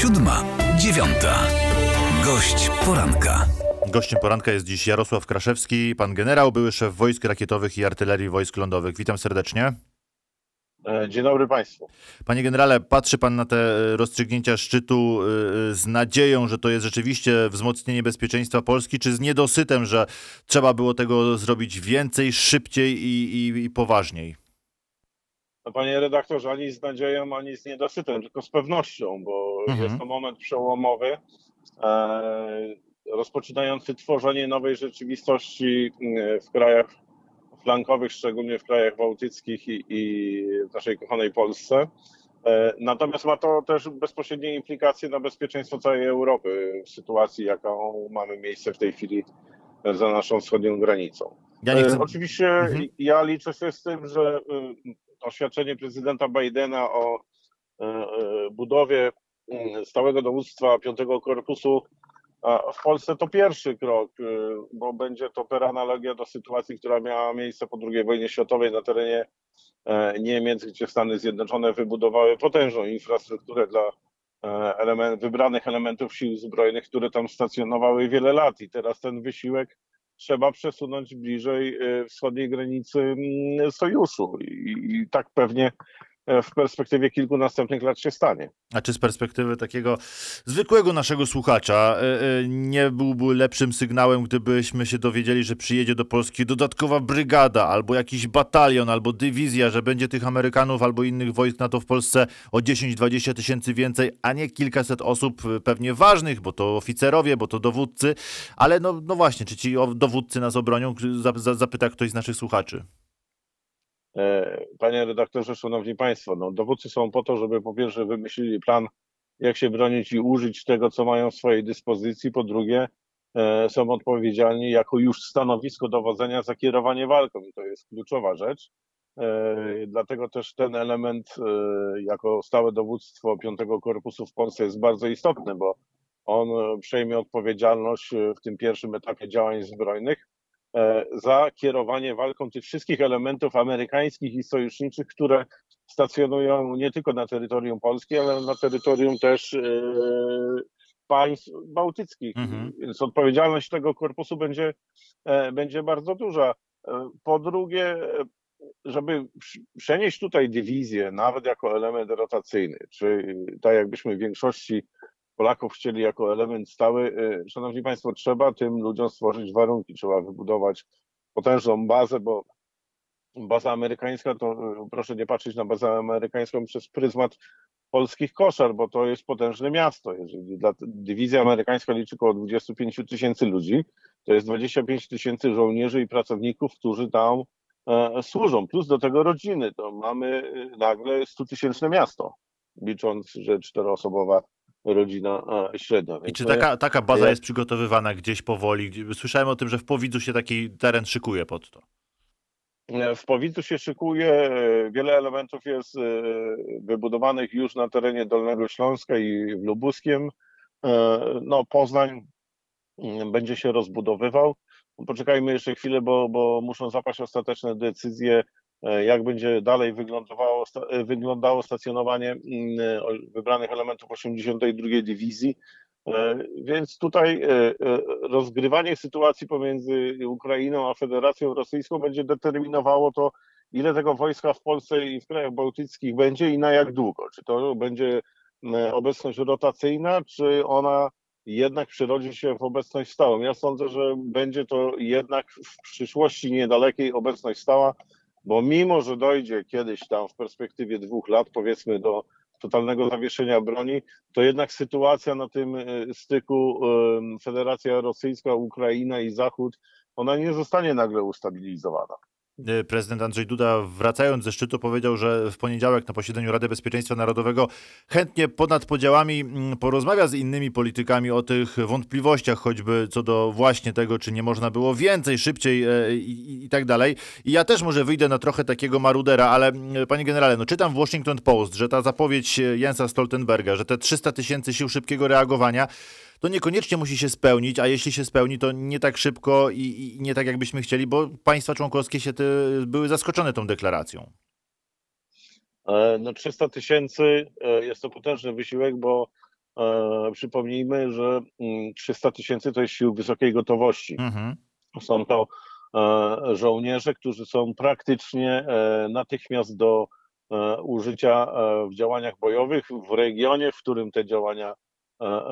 Siódma, dziewiąta. Gość poranka. Gościem poranka jest dziś Jarosław Kraszewski, pan generał, były szef wojsk rakietowych i artylerii wojsk lądowych. Witam serdecznie. E, Dzień dobry Państwu. Panie generale, patrzy pan na te e, rozstrzygnięcia szczytu e, z nadzieją, że to jest rzeczywiście wzmocnienie bezpieczeństwa Polski, czy z niedosytem, że trzeba było tego zrobić więcej, szybciej i, i, i poważniej? No, panie redaktorze, ani z nadzieją, ani z niedosytem, tylko z pewnością, bo Mhm. jest to moment przełomowy, e, rozpoczynający tworzenie nowej rzeczywistości mm, w krajach flankowych, szczególnie w krajach bałtyckich i, i w naszej kochanej Polsce. E, Natomiast ma to też bezpośrednie implikacje na bezpieczeństwo całej Europy w sytuacji, jaką mamy miejsce w tej chwili za naszą wschodnią granicą. Ja nie chcę... E, Oczywiście Mhm. ja liczę się z tym, że oświadczenie prezydenta Bidena o y, y, budowie y, stałego dowództwa Piątego Korpusu w Polsce to pierwszy krok, y, bo będzie to per analogia do sytuacji, która miała miejsce po II wojnie światowej na terenie e, Niemiec, gdzie Stany Zjednoczone wybudowały potężną infrastrukturę dla e, element, wybranych elementów sił zbrojnych, które tam stacjonowały wiele lat. I teraz ten wysiłek trzeba przesunąć bliżej e, wschodniej granicy mm, sojuszu. I, tak pewnie w perspektywie kilku następnych lat się stanie. A czy z perspektywy takiego zwykłego naszego słuchacza e, e, nie byłby lepszym sygnałem, gdybyśmy się dowiedzieli, że przyjedzie do Polski dodatkowa brygada, albo jakiś batalion, albo dywizja, że będzie tych Amerykanów albo innych wojsk NATO w Polsce o 10-20 tysięcy więcej, a nie kilkaset osób e, pewnie ważnych, bo to oficerowie, bo to dowódcy, ale no, no właśnie, czy ci dowódcy nas obronią, Za- za- zapyta ktoś z naszych słuchaczy. E, Panie redaktorze, szanowni państwo, no, dowódcy są po to, żeby po pierwsze wymyślili plan, jak się bronić i użyć tego, co mają w swojej dyspozycji. Po drugie, e, są odpowiedzialni jako już stanowisko dowodzenia za kierowanie walką i to jest kluczowa rzecz. E, Dlatego też ten element jako stałe dowództwo Piątego Korpusu w Polsce jest bardzo istotny, bo on przejmie odpowiedzialność w tym pierwszym etapie działań zbrojnych za kierowanie walką tych wszystkich elementów amerykańskich i sojuszniczych, które stacjonują nie tylko na terytorium Polski, ale na terytorium też e, państw bałtyckich. Mhm. Więc odpowiedzialność tego korpusu będzie, e, będzie bardzo duża. E, Po drugie, e, żeby przenieść tutaj dywizję, nawet jako element rotacyjny, czy tak jakbyśmy w większości Polaków chcieli jako element stały, y, szanowni państwo, trzeba tym ludziom stworzyć warunki, trzeba wybudować potężną bazę, bo baza amerykańska to y, proszę nie patrzeć na bazę amerykańską przez pryzmat polskich koszar, bo to jest potężne miasto. Jeżeli dywizja amerykańska liczy około 25 tysięcy ludzi, to jest 25 tysięcy żołnierzy i pracowników, którzy tam e, służą, plus do tego rodziny, to mamy y, nagle 100 tysięczne miasto, licząc, że czteroosobowa rodzina średnia. I czy jest- taka, taka baza ja- jest przygotowywana gdzieś powoli? Słyszałem o tym, że w Powidzu się taki teren szykuje pod to. E, W Powidzu się szykuje, e, wiele elementów jest e, wybudowanych już na terenie Dolnego Śląska i w Lubuskiem. No, Poznań mm, będzie się rozbudowywał. Poczekajmy jeszcze chwilę, bo, bo muszą zapaść ostateczne decyzje, jak będzie dalej wyglądało, e, wyglądało stacjonowanie mm, wybranych elementów 82 Dywizji. E, Więc tutaj e, e, rozgrywanie sytuacji pomiędzy Ukrainą a Federacją Rosyjską będzie determinowało to, ile tego wojska w Polsce i w krajach bałtyckich będzie i na jak długo. Czy to będzie e, obecność rotacyjna, czy ona jednak przerodzi się w obecność stałą. Ja sądzę, że będzie to jednak w przyszłości niedalekiej obecność stała, bo mimo, że dojdzie kiedyś tam w perspektywie dwóch lat, powiedzmy do totalnego zawieszenia broni, to jednak sytuacja na tym e, styku e, Federacja Rosyjska, Ukraina i Zachód, ona nie zostanie nagle ustabilizowana. E, Prezydent Andrzej Duda, wracając ze szczytu, powiedział, że w poniedziałek na posiedzeniu Rady Bezpieczeństwa Narodowego chętnie ponad podziałami mm, porozmawia z innymi politykami o tych wątpliwościach, choćby co do właśnie tego, czy nie można było więcej, szybciej e, i, i- tak dalej. I ja też może wyjdę na trochę takiego marudera, ale mm, panie generale, no czytam w Washington Post, że ta zapowiedź e, Jensa Stoltenberga, że te 300 tysięcy sił szybkiego reagowania to niekoniecznie musi się spełnić, a jeśli się spełni, to nie tak szybko i, i nie tak, jakbyśmy chcieli, bo państwa członkowskie się te, były zaskoczone tą deklaracją. E, No 300 tysięcy e, jest to potężny wysiłek, bo e, przypomnijmy, że 300 mm, tysięcy to jest sił wysokiej gotowości. Mhm. Są to e, żołnierze, którzy są praktycznie e, natychmiast do e, użycia w działaniach bojowych w regionie, w którym te działania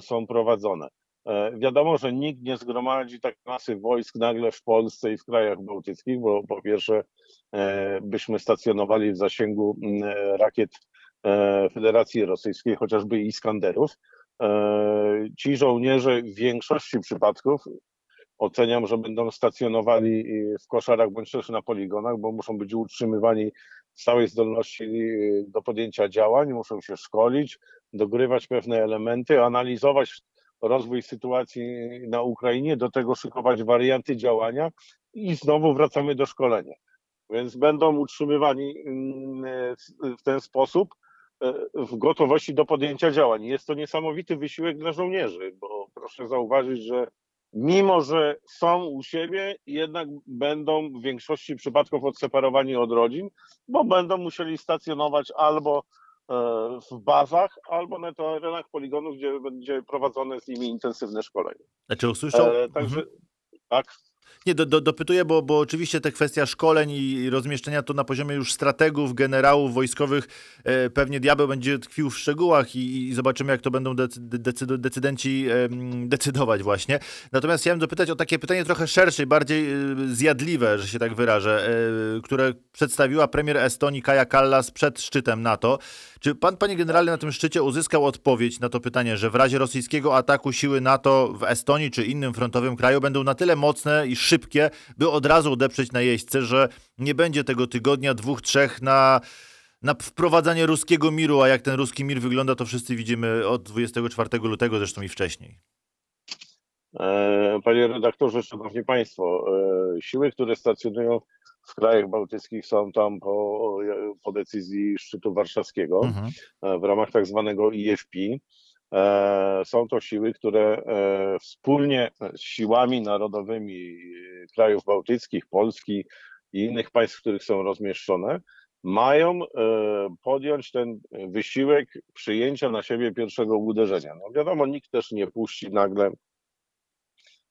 są prowadzone. E, wiadomo, że nikt nie zgromadzi tak masy wojsk nagle w Polsce i w krajach bałtyckich, bo po pierwsze e, byśmy stacjonowali w zasięgu rakiet e, Federacji Rosyjskiej, chociażby Iskanderów. Ci żołnierze w większości przypadków oceniam, że będą stacjonowali w koszarach bądź też na poligonach, bo muszą być utrzymywani w stałej zdolności do podjęcia działań, muszą się szkolić, dogrywać pewne elementy, analizować rozwój sytuacji na Ukrainie, do tego szykować warianty działania i znowu wracamy do szkolenia. Więc będą utrzymywani mm, w ten sposób e, w gotowości do podjęcia działań. Jest to niesamowity wysiłek dla żołnierzy, bo proszę zauważyć, że mimo, że są u siebie, jednak będą w większości przypadków odseparowani od rodzin, bo będą musieli stacjonować albo w bazach albo na terenach poligonów, gdzie będzie prowadzone z nimi intensywne szkolenie. Znaczy usłyszał? E, także mhm. tak. Nie, do, do, dopytuję, bo, bo oczywiście te kwestia szkoleń i rozmieszczenia to na poziomie już strategów, generałów wojskowych, e, pewnie diabeł będzie tkwił w szczegółach i, i zobaczymy, jak to będą decyd, decydenci e, decydować właśnie. Natomiast chciałem dopytać o takie pytanie trochę szersze i bardziej e, zjadliwe, że się tak wyrażę, e, które przedstawiła premier Estonii Kaja Kallas przed szczytem NATO. Czy pan, panie generale, na tym szczycie uzyskał odpowiedź na to pytanie, że w razie rosyjskiego ataku siły NATO w Estonii czy innym frontowym kraju będą na tyle mocne i szybkie, by od razu odeprzeć najeźdźcę, że nie będzie tego tygodnia, dwóch, trzech na na wprowadzanie ruskiego miru, a jak ten ruski mir wygląda, to wszyscy widzimy od 24 lutego, zresztą i wcześniej. E, panie redaktorze, szanowni państwo, e, siły, które stacjonują w krajach bałtyckich są tam po, po decyzji szczytu warszawskiego mhm. E, w ramach tak zwanego IFP. E, są to siły, które e, wspólnie z siłami narodowymi krajów bałtyckich, Polski i innych państw, w których są rozmieszczone, mają podjąć ten wysiłek przyjęcia na siebie pierwszego uderzenia. No wiadomo, nikt też nie puści nagle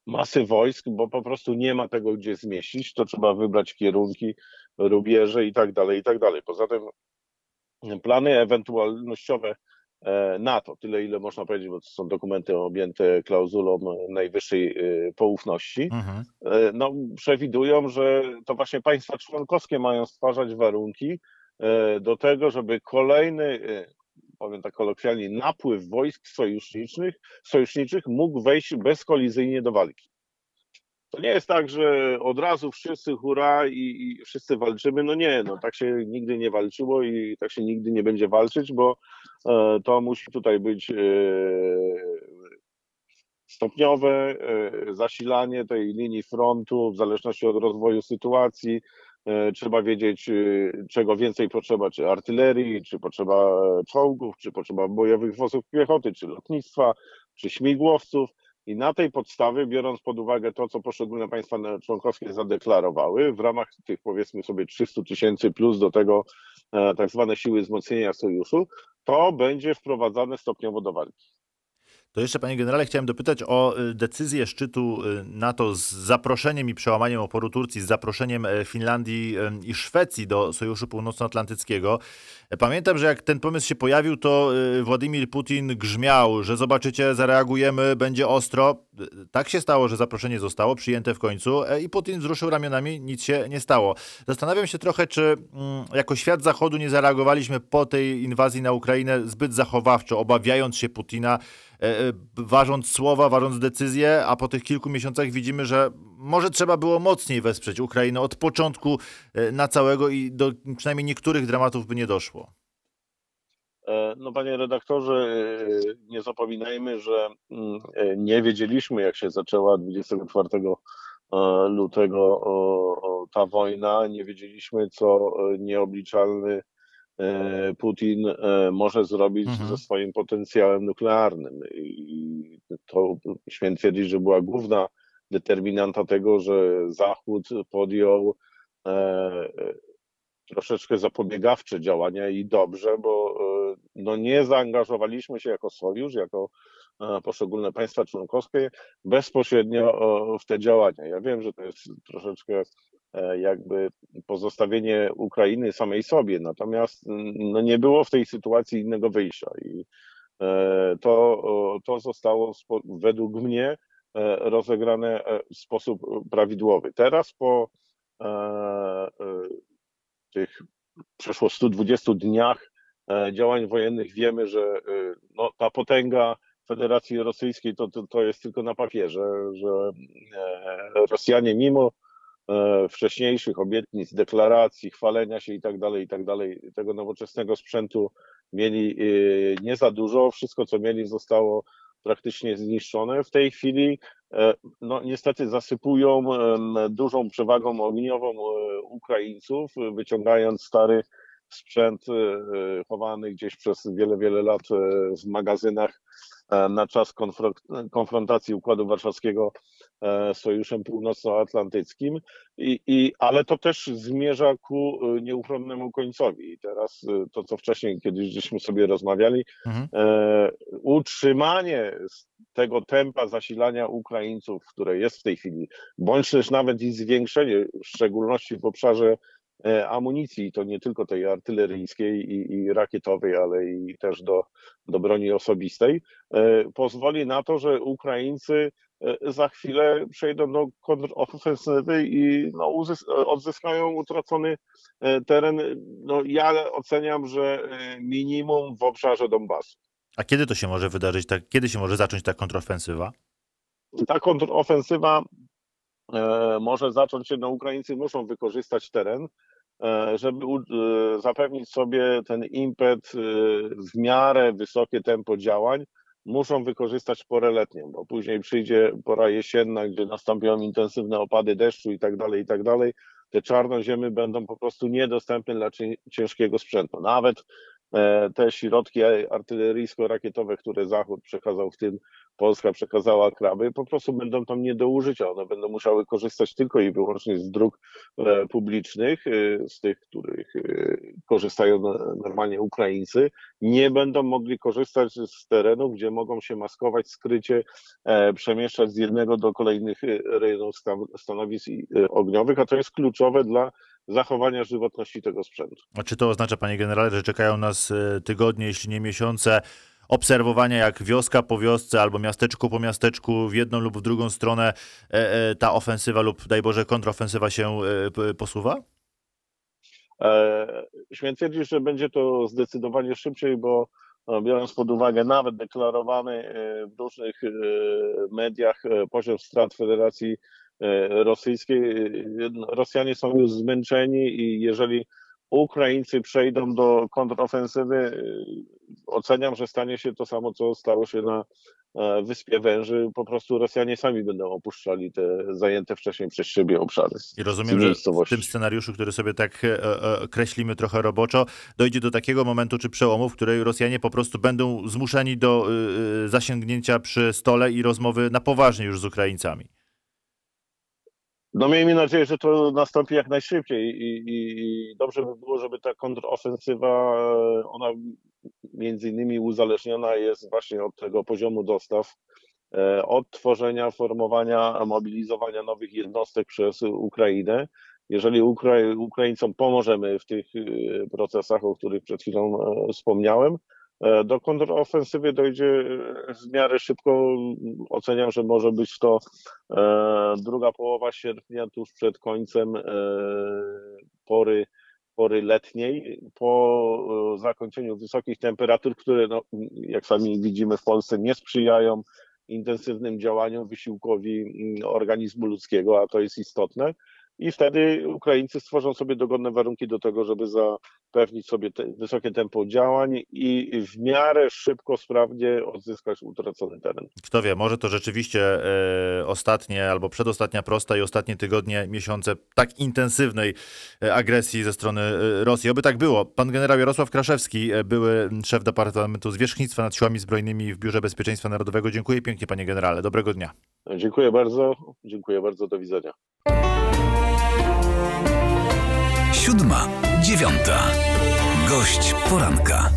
masy wojsk, bo po prostu nie ma tego gdzie zmieścić, to trzeba wybrać kierunki, rubieże i tak dalej, i tak dalej. Poza tym plany ewentualnościowe e, NATO, tyle ile można powiedzieć, bo to są dokumenty objęte klauzulą najwyższej e, poufności, mhm. E, no, przewidują, że to właśnie państwa członkowskie mają stwarzać warunki do tego, żeby kolejny powiem tak kolokwialnie, napływ wojsk sojuszniczych, sojuszniczych mógł wejść bezkolizyjnie do walki. To nie jest tak, że od razu wszyscy hura i, i, wszyscy walczymy. No nie, no tak się nigdy nie walczyło i tak się nigdy nie będzie walczyć, bo e, to musi tutaj być e, stopniowe e, zasilanie tej linii frontu w zależności od rozwoju sytuacji, E, trzeba wiedzieć, e, czego więcej potrzeba, czy artylerii, czy potrzeba e, czołgów, czy potrzeba bojowych wozów piechoty, czy lotnictwa, czy śmigłowców. I na tej podstawie, biorąc pod uwagę to, co poszczególne państwa członkowskie zadeklarowały, w ramach tych powiedzmy sobie 300 tysięcy plus do tego tak zwane siły wzmocnienia sojuszu, to będzie wprowadzane stopniowo do walki. To jeszcze, panie generale, chciałem dopytać o y, decyzję szczytu y, NATO z zaproszeniem i przełamaniem oporu Turcji, z zaproszeniem e, Finlandii i Szwecji do Sojuszu Północnoatlantyckiego. E, pamiętam, że jak ten pomysł się pojawił, to y, Władimir Putin grzmiał, że zobaczycie, zareagujemy, będzie ostro. Tak się stało, że zaproszenie zostało przyjęte w końcu e, i Putin wzruszył ramionami, nic się nie stało. Zastanawiam się trochę, czy mm, jako świat Zachodu nie zareagowaliśmy po tej inwazji na Ukrainę zbyt zachowawczo, obawiając się Putina, E, e, ważąc słowa, ważąc decyzje, a po tych kilku miesiącach widzimy, że może trzeba było mocniej wesprzeć Ukrainę od początku e, na całego i do przynajmniej niektórych dramatów by nie doszło. No panie redaktorze, nie zapominajmy, że mm, nie wiedzieliśmy jak się zaczęła 24 lutego ta wojna, nie wiedzieliśmy co nieobliczalny E, Putin e, może zrobić mhm. ze swoim potencjałem nuklearnym. I to śmiem twierdzić, że była główna determinanta tego, że Zachód podjął, e, troszeczkę zapobiegawcze działania i dobrze, bo no nie zaangażowaliśmy się jako sojusz, jako poszczególne państwa członkowskie bezpośrednio w te działania. Ja wiem, że to jest troszeczkę e, jakby pozostawienie Ukrainy samej sobie, natomiast no nie było w tej sytuacji innego wyjścia i e, to, to zostało według mnie e, rozegrane w sposób prawidłowy. Teraz po tych przeszło 120 dniach działań wojennych wiemy, że no, ta potęga Federacji Rosyjskiej to, to, to jest tylko na papierze, że e, Rosjanie mimo e, wcześniejszych obietnic, deklaracji, chwalenia się i tak dalej, i tak dalej, tego nowoczesnego sprzętu mieli e, nie za dużo. Wszystko, co mieli, zostało praktycznie zniszczone. W tej chwili, no niestety, zasypują dużą przewagą ogniową Ukraińców, wyciągając stary sprzęt chowany gdzieś przez wiele, wiele lat w magazynach E, na czas konfrontacji Układu Warszawskiego e, Sojuszem Północnoatlantyckim, I, i, ale to też zmierza ku e, nieuchronnemu końcowi. I teraz to, co wcześniej kiedyś żeśmy sobie rozmawiali, mhm. e, utrzymanie tego tempa zasilania Ukraińców, które jest w tej chwili, bądź też nawet i zwiększenie, w szczególności w obszarze E, amunicji, to nie tylko tej artyleryjskiej i, i, rakietowej, ale i też do, do broni osobistej, e, pozwoli na to, że Ukraińcy e, za chwilę przejdą do kontrofensywy i no, odzyskają utracony teren. No, ja oceniam, że minimum w obszarze Donbasu. A kiedy to się może wydarzyć? Tak, kiedy się może zacząć ta kontrofensywa? Ta kontrofensywa może zacząć się, no Ukraińcy muszą wykorzystać teren, E, żeby e, zapewnić sobie ten impet e, w miarę wysokie tempo działań, muszą wykorzystać porę letnią, bo później przyjdzie pora jesienna, gdzie nastąpią intensywne opady deszczu i tak dalej, i tak dalej. Te czarnoziemy będą po prostu niedostępne dla ciężkiego sprzętu. Nawet te środki artyleryjsko-rakietowe, które Zachód przekazał, w tym Polska przekazała kraby, po prostu będą tam nie do użycia. One będą musiały korzystać tylko i wyłącznie z dróg e, publicznych, e, z tych, których e, korzystają normalnie Ukraińcy. Nie będą mogli korzystać z terenów, gdzie mogą się maskować, skrycie, przemieszczać z jednego do kolejnych rejonów stanowisk ogniowych, a to jest kluczowe dla zachowania żywotności tego sprzętu. A czy to oznacza, panie generale, że czekają nas tygodnie, jeśli nie miesiące, obserwowania, jak wioska po wiosce albo miasteczku po miasteczku w jedną lub w drugą stronę e, e, ta ofensywa lub daj Boże kontrofensywa się e, posuwa? Śmiem twierdzić, że będzie to zdecydowanie szybciej, bo biorąc pod uwagę nawet deklarowany w różnych mediach poziom strat Federacji Rosyjskiej, no, Rosjanie są już zmęczeni i jeżeli Ukraińcy przejdą do kontrofensywy, y, oceniam, że stanie się to samo, co stało się na e, Wyspie Węży. Po prostu Rosjanie sami będą opuszczali te zajęte wcześniej przez siebie obszary. I rozumiem, że w tym scenariuszu, który sobie tak e, e, kreślimy trochę roboczo, dojdzie do takiego momentu czy przełomu, w której Rosjanie po prostu będą zmuszeni do zasięgnięcia przy stole i rozmowy na poważnie już z Ukraińcami. No miejmy nadzieję, że to nastąpi jak najszybciej i, i, i, dobrze by było, żeby ta kontrofensywa, ona między innymi uzależniona jest właśnie od tego poziomu dostaw, e, od tworzenia, formowania, mobilizowania nowych jednostek przez Ukrainę. Jeżeli Ukra- Ukraińcom pomożemy w tych e, procesach, o których przed chwilą e, wspomniałem, E, do kontrofensywy dojdzie e, w miarę szybko. Oceniam, że może być to e, druga połowa sierpnia, tuż przed końcem pory, pory letniej, po zakończeniu wysokich temperatur, które, no, jak sami widzimy w Polsce, nie sprzyjają intensywnym działaniom, wysiłkowi mm, organizmu ludzkiego, a to jest istotne i wtedy Ukraińcy stworzą sobie dogodne warunki do tego, żeby zapewnić sobie te, wysokie tempo działań i w miarę szybko, sprawnie odzyskać utracony teren. Kto wie, może to rzeczywiście e, ostatnie albo przedostatnia prosta i ostatnie tygodnie, miesiące tak intensywnej e, agresji ze strony e, Rosji. Oby tak było. Pan generał Jarosław Kraszewski, były szef Departamentu Zwierzchnictwa nad Siłami Zbrojnymi w Biurze Bezpieczeństwa Narodowego. Dziękuję pięknie, panie generale. Dobrego dnia. Dziękuję bardzo. Dziękuję bardzo. Do widzenia. Siódma. Dziewiąta. Gość poranka.